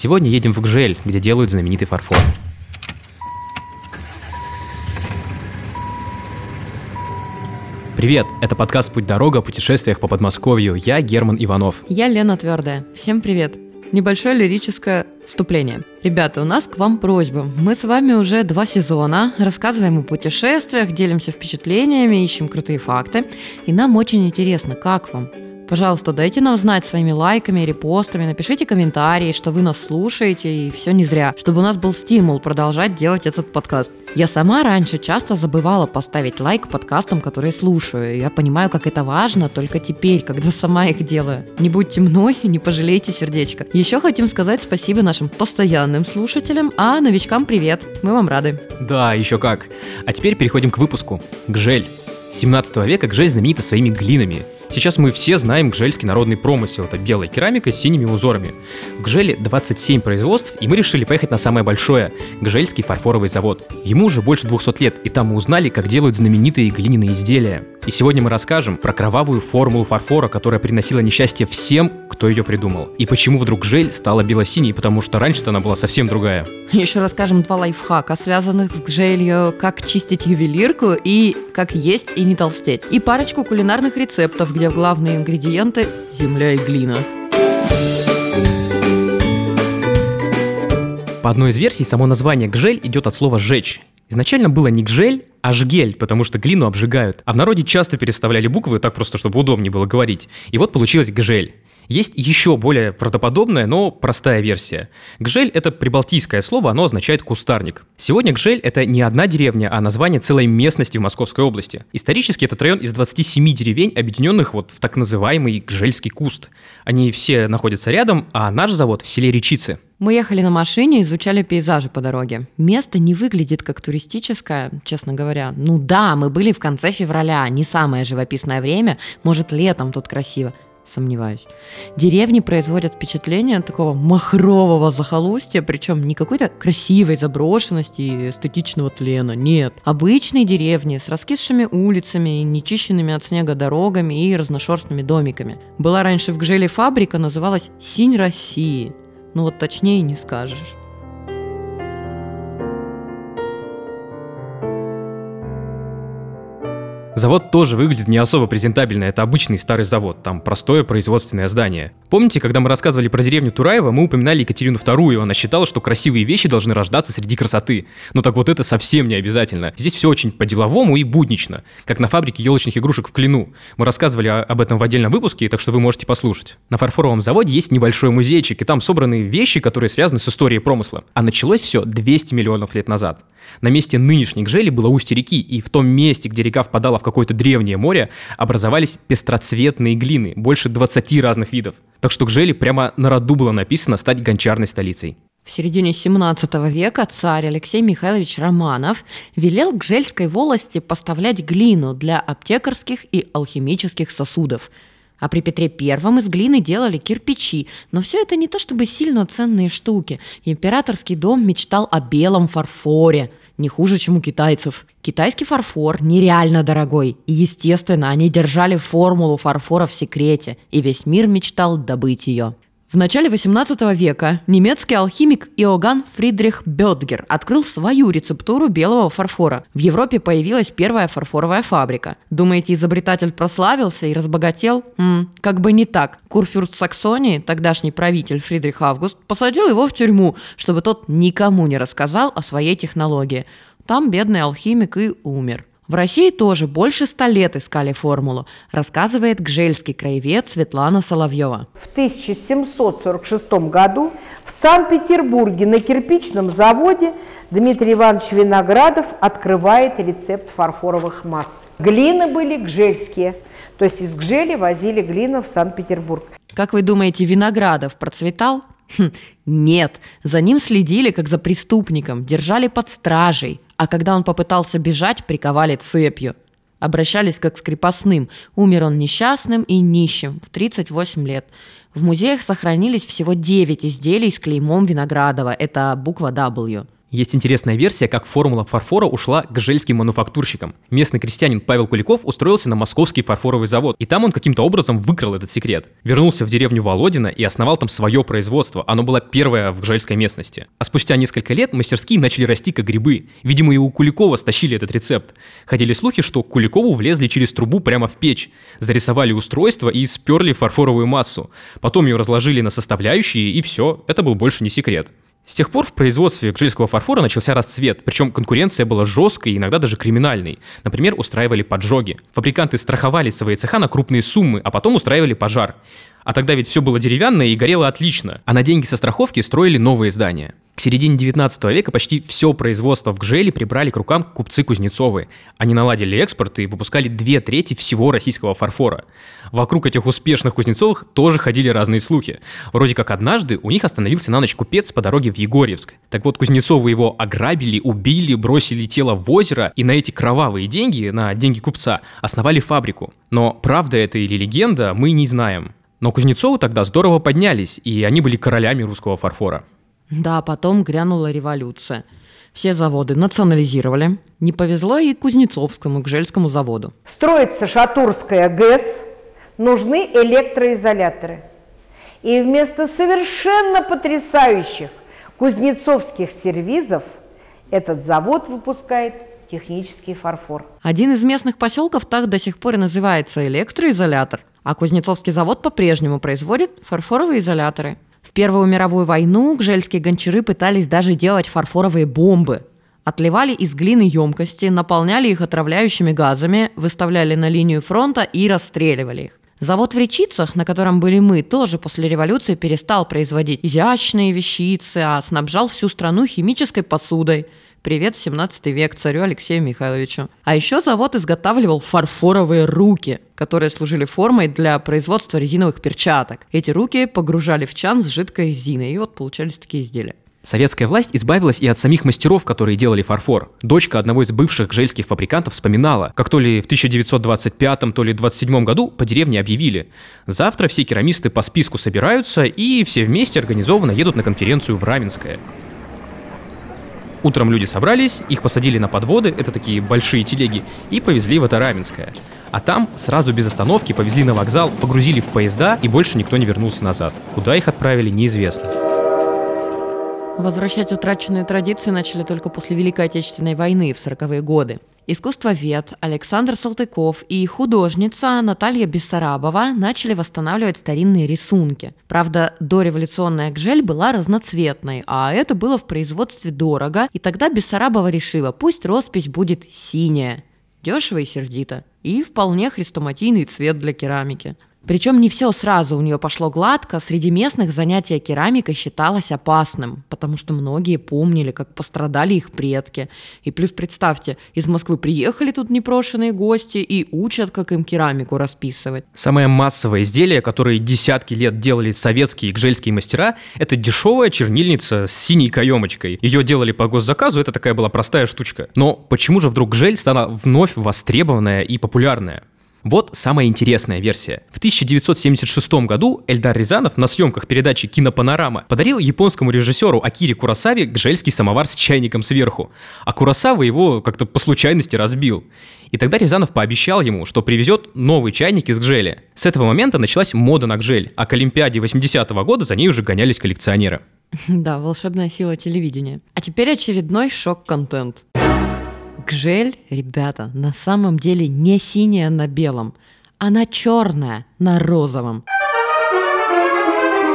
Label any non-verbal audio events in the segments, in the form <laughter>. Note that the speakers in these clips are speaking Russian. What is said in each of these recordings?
Сегодня едем в Гжель, где делают знаменитый фарфор. Привет, это подкаст «Путь-дорога» о путешествиях по Подмосковью. Я Герман Иванов. Я Лена Твердая. Всем привет. Небольшое лирическое вступление. Ребята, у нас к вам просьба. Мы с вами уже два сезона рассказываем о путешествиях, делимся впечатлениями, ищем крутые факты. И нам очень интересно, как вам? Пожалуйста, дайте нам знать своими лайками, репостами, напишите комментарии, что вы нас слушаете, и все не зря, чтобы у нас был стимул продолжать делать этот подкаст. Я сама раньше часто забывала поставить лайк подкастам, которые слушаю. Я понимаю, как это важно только теперь, когда сама их делаю. Не будьте мной не пожалейте сердечко. Еще хотим сказать спасибо нашим постоянным слушателям, а новичкам привет. Мы вам рады. Да, еще как. А теперь переходим к выпуску. Гжель. 17 века Гжель знаменита своими глинами – Сейчас мы все знаем гжельский народный промысел. Это белая керамика с синими узорами. В Гжеле 27 производств, и мы решили поехать на самое большое – Гжельский фарфоровый завод. Ему уже больше 200 лет, и там мы узнали, как делают знаменитые глиняные изделия. И сегодня мы расскажем про кровавую формулу фарфора, которая приносила несчастье всем, кто ее придумал. И почему вдруг Гжель стала бело-синей, потому что раньше-то она была совсем другая. Еще расскажем два лайфхака, связанных с Гжелью, как чистить ювелирку и как есть и не толстеть. И парочку кулинарных рецептов, где главные ингредиенты – земля и глина. По одной из версий, само название «гжель» идет от слова «жечь». Изначально было не гжель, а жгель, потому что глину обжигают. А в народе часто переставляли буквы, так просто, чтобы удобнее было говорить. И вот получилось гжель. Есть еще более правдоподобная, но простая версия. Гжель – это прибалтийское слово, оно означает «кустарник». Сегодня Гжель – это не одна деревня, а название целой местности в Московской области. Исторически этот район из 27 деревень, объединенных вот в так называемый Гжельский куст. Они все находятся рядом, а наш завод в селе Речицы. Мы ехали на машине, изучали пейзажи по дороге. Место не выглядит как туристическое, честно говоря. Ну да, мы были в конце февраля, не самое живописное время, может летом тут красиво сомневаюсь. Деревни производят впечатление такого махрового захолустья, причем не какой-то красивой заброшенности и эстетичного тлена, нет. Обычные деревни с раскисшими улицами, нечищенными от снега дорогами и разношерстными домиками. Была раньше в Гжеле фабрика, называлась «Синь России». Ну вот точнее не скажешь. Завод тоже выглядит не особо презентабельно, это обычный старый завод, там простое производственное здание. Помните, когда мы рассказывали про деревню Тураева, мы упоминали Екатерину II, она считала, что красивые вещи должны рождаться среди красоты. Но так вот это совсем не обязательно. Здесь все очень по-деловому и буднично, как на фабрике елочных игрушек в Клину. Мы рассказывали об этом в отдельном выпуске, так что вы можете послушать. На фарфоровом заводе есть небольшой музейчик, и там собраны вещи, которые связаны с историей промысла. А началось все 200 миллионов лет назад. На месте нынешней Гжели было устье реки, и в том месте, где река впадала в какое-то древнее море, образовались пестроцветные глины, больше 20 разных видов. Так что Гжели прямо на роду было написано стать гончарной столицей. В середине 17 века царь Алексей Михайлович Романов велел к Гжельской волости поставлять глину для аптекарских и алхимических сосудов – а при Петре Первом из глины делали кирпичи. Но все это не то чтобы сильно ценные штуки. Императорский дом мечтал о белом фарфоре. Не хуже, чем у китайцев. Китайский фарфор нереально дорогой. И, естественно, они держали формулу фарфора в секрете. И весь мир мечтал добыть ее. В начале 18 века немецкий алхимик Иоганн Фридрих Бёдгер открыл свою рецептуру белого фарфора. В Европе появилась первая фарфоровая фабрика. Думаете, изобретатель прославился и разбогател? М, как бы не так. Курфюрст Саксонии, тогдашний правитель Фридрих Август, посадил его в тюрьму, чтобы тот никому не рассказал о своей технологии. Там бедный алхимик и умер. В России тоже больше ста лет искали формулу, рассказывает гжельский краевед Светлана Соловьева. В 1746 году в Санкт-Петербурге на кирпичном заводе Дмитрий Иванович Виноградов открывает рецепт фарфоровых масс. Глины были гжельские, то есть из гжели возили глину в Санкт-Петербург. Как вы думаете, Виноградов процветал? Хм, нет, за ним следили как за преступником, держали под стражей, а когда он попытался бежать, приковали цепью. Обращались как с крепостным. Умер он несчастным и нищим в 38 лет. В музеях сохранились всего 9 изделий с клеймом Виноградова. Это буква W. Есть интересная версия, как формула фарфора ушла к жельским мануфактурщикам. Местный крестьянин Павел Куликов устроился на московский фарфоровый завод, и там он каким-то образом выкрал этот секрет. Вернулся в деревню Володина и основал там свое производство. Оно было первое в гжельской местности. А спустя несколько лет мастерские начали расти как грибы. Видимо, и у Куликова стащили этот рецепт. Ходили слухи, что Куликову влезли через трубу прямо в печь, зарисовали устройство и сперли фарфоровую массу. Потом ее разложили на составляющие, и все, это был больше не секрет. С тех пор в производстве гжельского фарфора начался расцвет, причем конкуренция была жесткой и иногда даже криминальной. Например, устраивали поджоги. Фабриканты страховали свои цеха на крупные суммы, а потом устраивали пожар. А тогда ведь все было деревянное и горело отлично. А на деньги со страховки строили новые здания. К середине 19 века почти все производство в Гжеле прибрали к рукам купцы Кузнецовы. Они наладили экспорт и выпускали две трети всего российского фарфора. Вокруг этих успешных Кузнецовых тоже ходили разные слухи. Вроде как однажды у них остановился на ночь купец по дороге в Егорьевск. Так вот, Кузнецовы его ограбили, убили, бросили тело в озеро, и на эти кровавые деньги, на деньги купца, основали фабрику. Но правда это или легенда, мы не знаем. Но Кузнецовы тогда здорово поднялись, и они были королями русского фарфора. Да, потом грянула революция. Все заводы национализировали. Не повезло и Кузнецовскому, Гжельскому заводу. Строится Шатурская ГЭС, нужны электроизоляторы. И вместо совершенно потрясающих кузнецовских сервизов этот завод выпускает технический фарфор. Один из местных поселков так до сих пор и называется электроизолятор, а Кузнецовский завод по-прежнему производит фарфоровые изоляторы – в Первую мировую войну гжельские гончары пытались даже делать фарфоровые бомбы. Отливали из глины емкости, наполняли их отравляющими газами, выставляли на линию фронта и расстреливали их. Завод в Речицах, на котором были мы, тоже после революции перестал производить изящные вещицы, а снабжал всю страну химической посудой – Привет в 17 век царю Алексею Михайловичу. А еще завод изготавливал фарфоровые руки, которые служили формой для производства резиновых перчаток. Эти руки погружали в чан с жидкой резиной, и вот получались такие изделия. Советская власть избавилась и от самих мастеров, которые делали фарфор. Дочка одного из бывших жельских фабрикантов вспоминала, как то ли в 1925, то ли 27 году по деревне объявили. Завтра все керамисты по списку собираются и все вместе организованно едут на конференцию в Раменское. Утром люди собрались, их посадили на подводы, это такие большие телеги, и повезли в Атараменское. А там сразу без остановки повезли на вокзал, погрузили в поезда, и больше никто не вернулся назад. Куда их отправили, неизвестно. Возвращать утраченные традиции начали только после Великой Отечественной войны в 40-е годы. Искусствовед Александр Салтыков и художница Наталья Бессарабова начали восстанавливать старинные рисунки. Правда, дореволюционная гжель была разноцветной, а это было в производстве дорого, и тогда Бессарабова решила, пусть роспись будет синяя, дешево и сердито, и вполне хрестоматийный цвет для керамики. Причем не все сразу у нее пошло гладко. Среди местных занятие керамикой считалось опасным, потому что многие помнили, как пострадали их предки. И плюс представьте, из Москвы приехали тут непрошенные гости и учат, как им керамику расписывать. Самое массовое изделие, которое десятки лет делали советские гжельские мастера, это дешевая чернильница с синей каемочкой. Ее делали по госзаказу, это такая была простая штучка. Но почему же вдруг гжель стала вновь востребованная и популярная? Вот самая интересная версия. В 1976 году Эльдар Рязанов на съемках передачи «Кинопанорама» подарил японскому режиссеру Акире Курасаве гжельский самовар с чайником сверху, а Курасава его как-то по случайности разбил. И тогда Рязанов пообещал ему, что привезет новый чайник из гжели. С этого момента началась мода на гжель, а к Олимпиаде 80-го года за ней уже гонялись коллекционеры. <laughs> Да, волшебная сила телевидения. А теперь очередной шок-контент. Гжель, ребята, на самом деле не синяя на белом, она черная на розовом.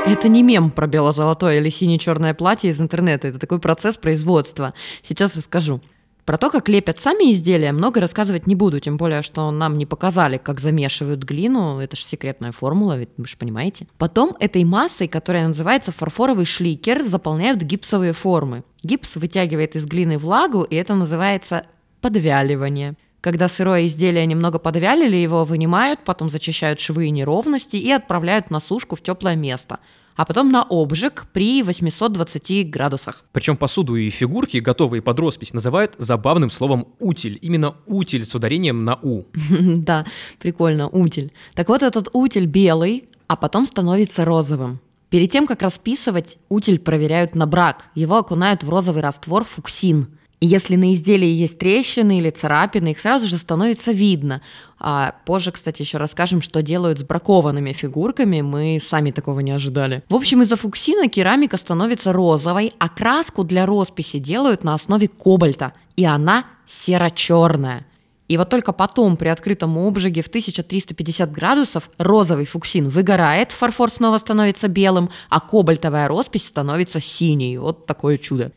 Это не мем про бело-золотое или сине-черное платье из интернета. Это такой процесс производства. Сейчас расскажу. Про то, как лепят сами изделия, много рассказывать не буду, тем более, что нам не показали, как замешивают глину, это же секретная формула, ведь вы же понимаете. Потом этой массой, которая называется фарфоровый шликер, заполняют гипсовые формы. Гипс вытягивает из глины влагу, и это называется подвяливание. Когда сырое изделие немного подвялили, его вынимают, потом зачищают швы и неровности и отправляют на сушку в теплое место а потом на обжиг при 820 градусах. Причем посуду и фигурки, готовые под роспись, называют забавным словом «утиль». Именно «утиль» с ударением на «у». <laughs> Да, прикольно, утиль. Так вот, этот утиль белый, а потом становится розовым. Перед тем, как расписывать, утиль проверяют на брак. Его окунают в розовый раствор фуксин. Если на изделии есть трещины или царапины, их сразу же становится видно. А позже, кстати, еще расскажем, что делают с бракованными фигурками. Мы сами такого не ожидали. В общем, из-за фуксина керамика становится розовой, а краску для росписи делают на основе кобальта. И она серо-черная. И вот только потом при открытом обжиге в 1350 градусов розовый фуксин выгорает, фарфор снова становится белым, а кобальтовая роспись становится синей. Вот такое чудо.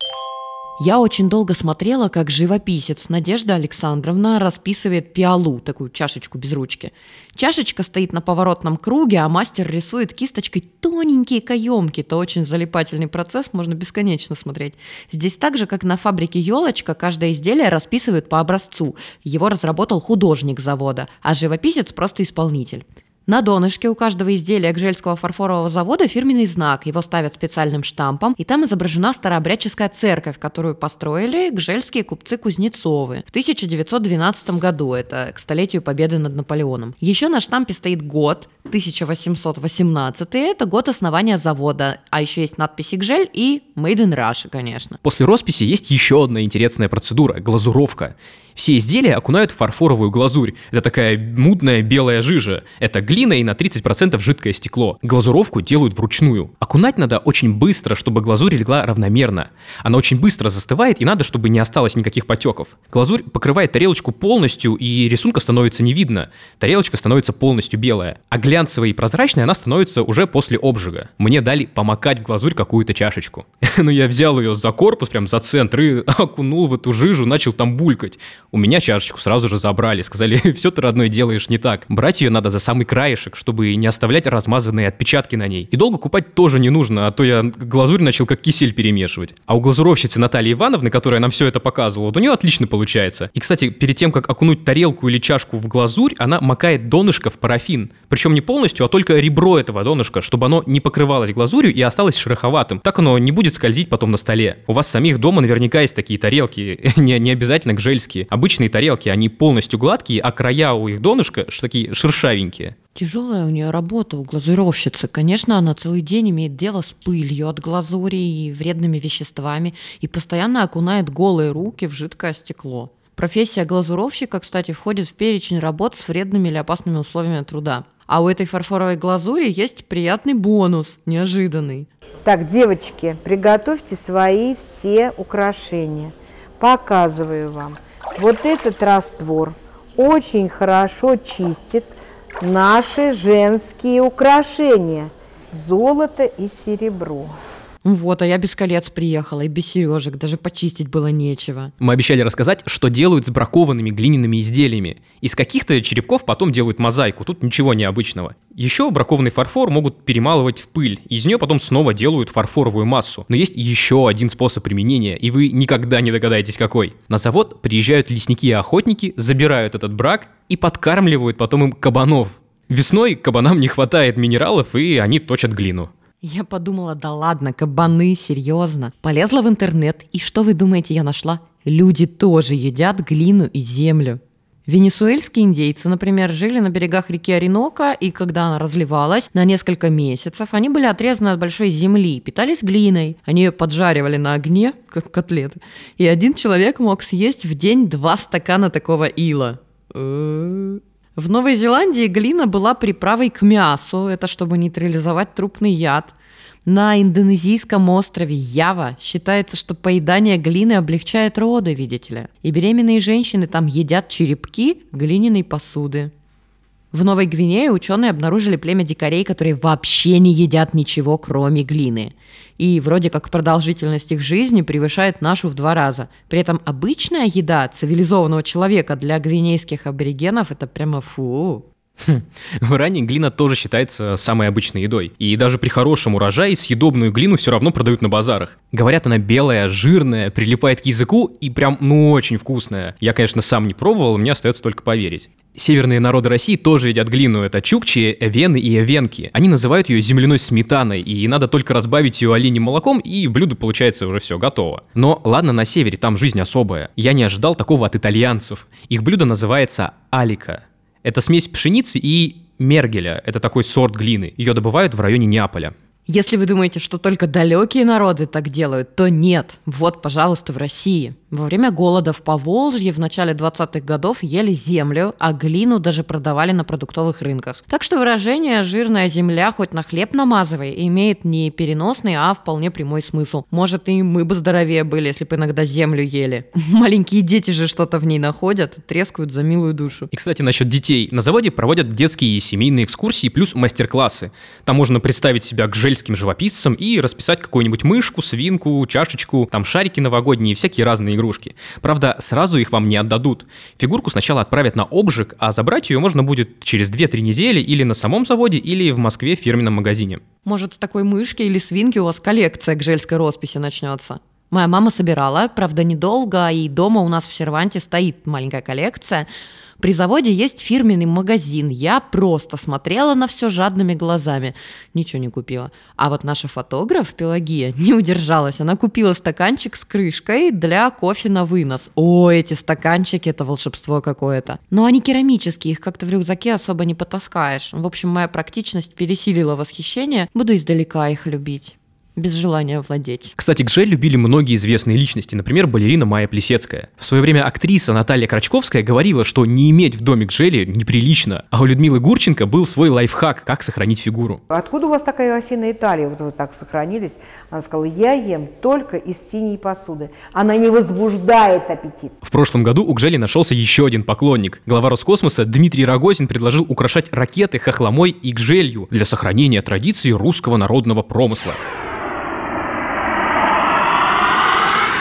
Я очень долго смотрела, как живописец Надежда Александровна расписывает пиалу, такую чашечку без ручки. Чашечка стоит на поворотном круге, а мастер рисует кисточкой тоненькие каемки. Это очень залипательный процесс, можно бесконечно смотреть. Здесь так же, как на фабрике «Елочка», каждое изделие расписывают по образцу. Его разработал художник завода, а живописец просто исполнитель. На донышке у каждого изделия Гжельского фарфорового завода фирменный знак. Его ставят специальным штампом, и там изображена старообрядческая церковь, которую построили гжельские купцы Кузнецовы в 1912 году. Это к столетию победы над Наполеоном. Еще на штампе стоит год, 1818, это год основания завода. А еще есть надписи Гжель и Made in Russia, конечно. После росписи есть еще одна интересная процедура – глазуровка. Все изделия окунают в фарфоровую глазурь. Это такая мутная белая жижа. Это глина и на 30% жидкое стекло. Глазуровку делают вручную. Окунать надо очень быстро, чтобы глазурь легла равномерно. Она очень быстро застывает, и надо, чтобы не осталось никаких потеков. Глазурь покрывает тарелочку полностью, и рисунка становится не видно. Тарелочка становится полностью белая. А глянцевая и прозрачная она становится уже после обжига. Мне дали помакать в глазурь какую-то чашечку. <laughs> Ну я взял ее за корпус, прям за центр, и <laughs> окунул в эту жижу, начал там булькать. У меня чашечку сразу же забрали, сказали, <laughs> все ты, родной, делаешь не так. Брать ее надо за самый краешек, чтобы не оставлять размазанные отпечатки на ней. И долго купать тоже не нужно, а то я глазурь начал как кисель перемешивать. А у глазуровщицы Натальи Ивановны, которая нам все это показывала, вот у нее отлично получается. И, кстати, перед тем, как окунуть тарелку или чашку в глазурь, она макает донышко в парафин. Причем не полностью, а только ребро этого донышка, чтобы оно не покрывалось глазурью и осталось шероховатым. Так оно не будет скользить потом на столе. У вас самих дома наверняка есть такие тарелки, <laughs> не, не обязательно гжельские обычные тарелки, они полностью гладкие, а края у их донышка такие шершавенькие. Тяжелая у нее работа у глазурировщицы. Конечно, она целый день имеет дело с пылью от глазури и вредными веществами и постоянно окунает голые руки в жидкое стекло. Профессия глазуровщика, кстати, входит в перечень работ с вредными или опасными условиями труда. А у этой фарфоровой глазури есть приятный бонус, неожиданный. Так, девочки, приготовьте свои все украшения. Показываю вам. Вот этот раствор очень хорошо чистит наши женские украшения – золото и серебро. Вот, а я без колец приехала и без сережек, даже почистить было нечего. Мы обещали рассказать, что делают с бракованными глиняными изделиями. Из каких-то черепков потом делают мозаику, тут ничего необычного. Еще бракованный фарфор могут перемалывать в пыль, из нее потом снова делают фарфоровую массу. Но есть еще один способ применения, и вы никогда не догадаетесь какой. На завод приезжают лесники и охотники, забирают этот брак и подкармливают потом им кабанов. Весной кабанам не хватает минералов, и они точат глину. Я подумала, да ладно, кабаны, серьезно. Полезла в интернет, и что вы думаете, я нашла? Люди тоже едят глину и землю. Венесуэльские индейцы, например, жили на берегах реки Оренока, и когда она разливалась на несколько месяцев, они были отрезаны от большой земли, питались глиной. Они ее поджаривали на огне, как котлеты. И один человек мог съесть в день два стакана такого ила. В Новой Зеландии глина была приправой к мясу, это чтобы нейтрализовать трупный яд. На индонезийском острове Ява считается, что поедание глины облегчает роды, видите ли. И беременные женщины там едят черепки глиняной посуды. В Новой Гвинее ученые обнаружили племя дикарей, которые вообще не едят ничего, кроме глины. И вроде как продолжительность их жизни превышает нашу в два раза. При этом обычная еда цивилизованного человека для гвинейских аборигенов это прямо фу. Хм. В Иране глина тоже считается самой обычной едой. И даже при хорошем урожае съедобную глину все равно продают на базарах. Говорят, она белая, жирная, прилипает к языку и прям, ну, очень вкусная. Я, конечно, сам не пробовал, мне остается только поверить. Северные народы России тоже едят глину. Это чукчи, эвены и эвенки. Они называют ее земляной сметаной, и надо только разбавить ее оленем молоком, и блюдо получается уже все готово. Но ладно, на севере, там жизнь особая. Я не ожидал такого от итальянцев. Их блюдо называется алика. Это смесь пшеницы и мергеля. Это такой сорт глины. Ее добывают в районе Неаполя. Если вы думаете, что только далекие народы так делают, то нет. Вот, пожалуйста, в России. Во время голода в Поволжье в начале 20-х годов ели землю, а глину даже продавали на продуктовых рынках. Так что выражение «жирная земля хоть на хлеб намазывай» имеет не переносный, а вполне прямой смысл. Может, и мы бы здоровее были, если бы иногда землю ели. <laughs> Маленькие дети же что-то в ней находят, трескают за милую душу. И, кстати, насчет детей. На заводе проводят детские и семейные экскурсии плюс мастер-классы. Там можно представить себя гжельским живописцем и расписать какую-нибудь мышку, свинку, чашечку, там шарики новогодние, всякие разные игрушки. Правда, сразу их вам не отдадут. Фигурку сначала отправят на обжиг, а забрать ее можно будет через 2-3 недели или на самом заводе, или в Москве в фирменном магазине. Может, с такой мышки или свинки у вас коллекция гжельской росписи начнется? Моя мама собирала, правда, недолго, и дома у нас в серванте стоит маленькая коллекция. При заводе есть фирменный магазин. Я просто смотрела на все жадными глазами. Ничего не купила. А вот наша фотограф Пелагия <laughs> не удержалась. Она купила стаканчик с крышкой для кофе на вынос. О, эти стаканчики, это волшебство какое-то. Но они керамические, их как-то в рюкзаке особо не потаскаешь. В общем, моя практичность пересилила восхищение. Буду издалека их любить без желания владеть. Кстати, Гжель любили многие известные личности, например, балерина Майя Плесецкая. В свое время актриса Наталья Крачковская говорила, что не иметь в доме Гжели неприлично, а у Людмилы Гурченко был свой лайфхак, как сохранить фигуру. Откуда у вас такая осиная Италия, вот вы так сохранились? Она сказала, я ем только из синей посуды. Она не возбуждает аппетит. В прошлом году у Гжели нашелся еще один поклонник. Глава Роскосмоса Дмитрий Рогозин предложил украшать ракеты хохломой и гжелью для сохранения традиции русского народного промысла.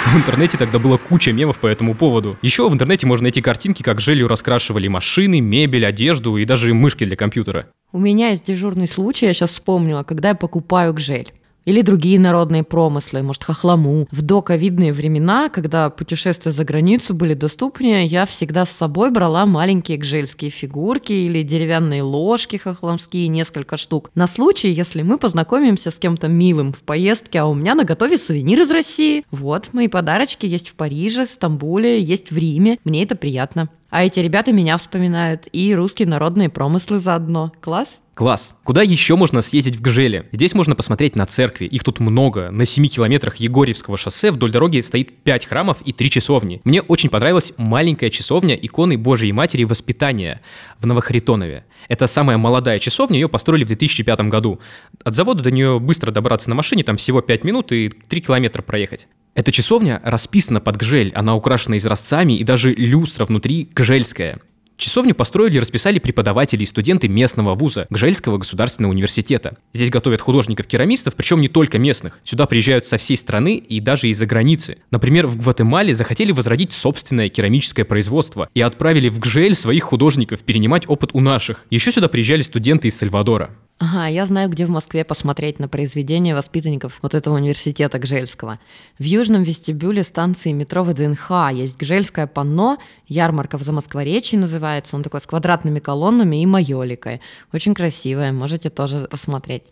<laughs> В интернете тогда было куча мемов по этому поводу. Еще в интернете можно найти картинки, как желью раскрашивали машины, мебель, одежду и даже мышки для компьютера. У меня есть дежурный случай, я сейчас вспомнила, когда я покупаю гжель или другие народные промыслы, может, хохлому. В доковидные времена, когда путешествия за границу были доступнее, я всегда с собой брала маленькие гжельские фигурки или деревянные ложки хохломские, несколько штук. На случай, если мы познакомимся с кем-то милым в поездке, а у меня на готове сувенир из России. Вот, мои подарочки есть в Париже, Стамбуле, есть в Риме. Мне это приятно. А эти ребята меня вспоминают. И русские народные промыслы заодно. Класс? Класс. Куда еще можно съездить в Гжеле? Здесь можно посмотреть на церкви. Их тут много. На 7 километрах Егорьевского шоссе вдоль дороги стоит 5 храмов и 3 часовни. Мне очень понравилась маленькая часовня иконы Божией Матери Воспитания в Новохаритонове. Это самая молодая часовня, ее построили в 2005 году. От завода до нее быстро добраться на машине, там всего 5 минут и 3 километра проехать. Эта часовня расписана под гжель, она украшена изразцами и даже люстра внутри гжельская. Часовню построили и расписали преподаватели и студенты местного вуза, Гжельского государственного университета. Здесь готовят художников-керамистов, причем не только местных. Сюда приезжают со всей страны и даже из-за границы. Например, в Гватемале захотели возродить собственное керамическое производство и отправили в Гжель своих художников перенимать опыт у наших. Еще сюда приезжали студенты из Сальвадора. Ага, я знаю, где в Москве посмотреть на произведения воспитанников вот этого университета Гжельского. В южном вестибюле станции метро ВДНХ есть Гжельское панно, ярмарка в Замоскворечье называется, он такой с квадратными колоннами и майоликой. Очень красивое, можете тоже посмотреть.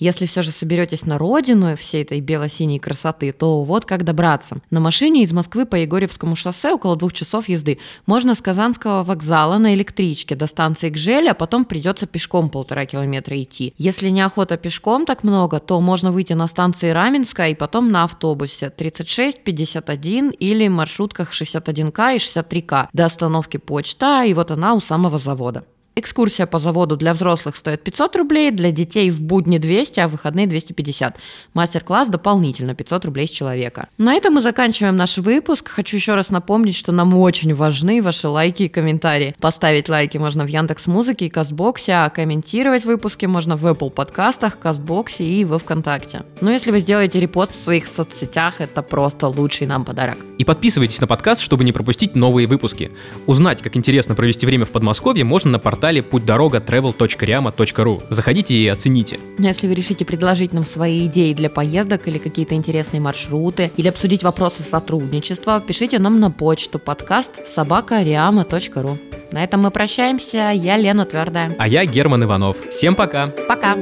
Если все же соберетесь на родину всей этой бело-синей красоты, то вот как добраться. На машине из Москвы по Егорьевскому шоссе около двух часов езды. Можно с Казанского вокзала на электричке до станции Гжеля, а потом придется пешком полтора километра идти. Если неохота пешком так много, то можно выйти на станции Раменская и потом на автобусе 36, 51 или маршрутках 61К и 63К до остановки почта, и вот она у самого завода. Экскурсия по заводу для взрослых стоит 500 рублей, для детей в будни 200, а в выходные 250. Мастер-класс дополнительно 500 рублей с человека. На этом мы заканчиваем наш выпуск. Хочу еще раз напомнить, что нам очень важны ваши лайки и комментарии. Поставить лайки можно в Яндекс Музыке и Казбоксе, а комментировать выпуски можно в Apple подкастах, Казбоксе и во Вконтакте. Но если вы сделаете репост в своих соцсетях, это просто лучший нам подарок. И подписывайтесь на подкаст, чтобы не пропустить новые выпуски. Узнать, как интересно провести время в Подмосковье, можно на портале портале путь дорога travel.riama.ru. Заходите и оцените. Но если вы решите предложить нам свои идеи для поездок или какие-то интересные маршруты, или обсудить вопросы сотрудничества, пишите нам на почту подкаст собакариама.ру. На этом мы прощаемся. Я Лена Твердая. А я Герман Иванов. Всем пока. Пока.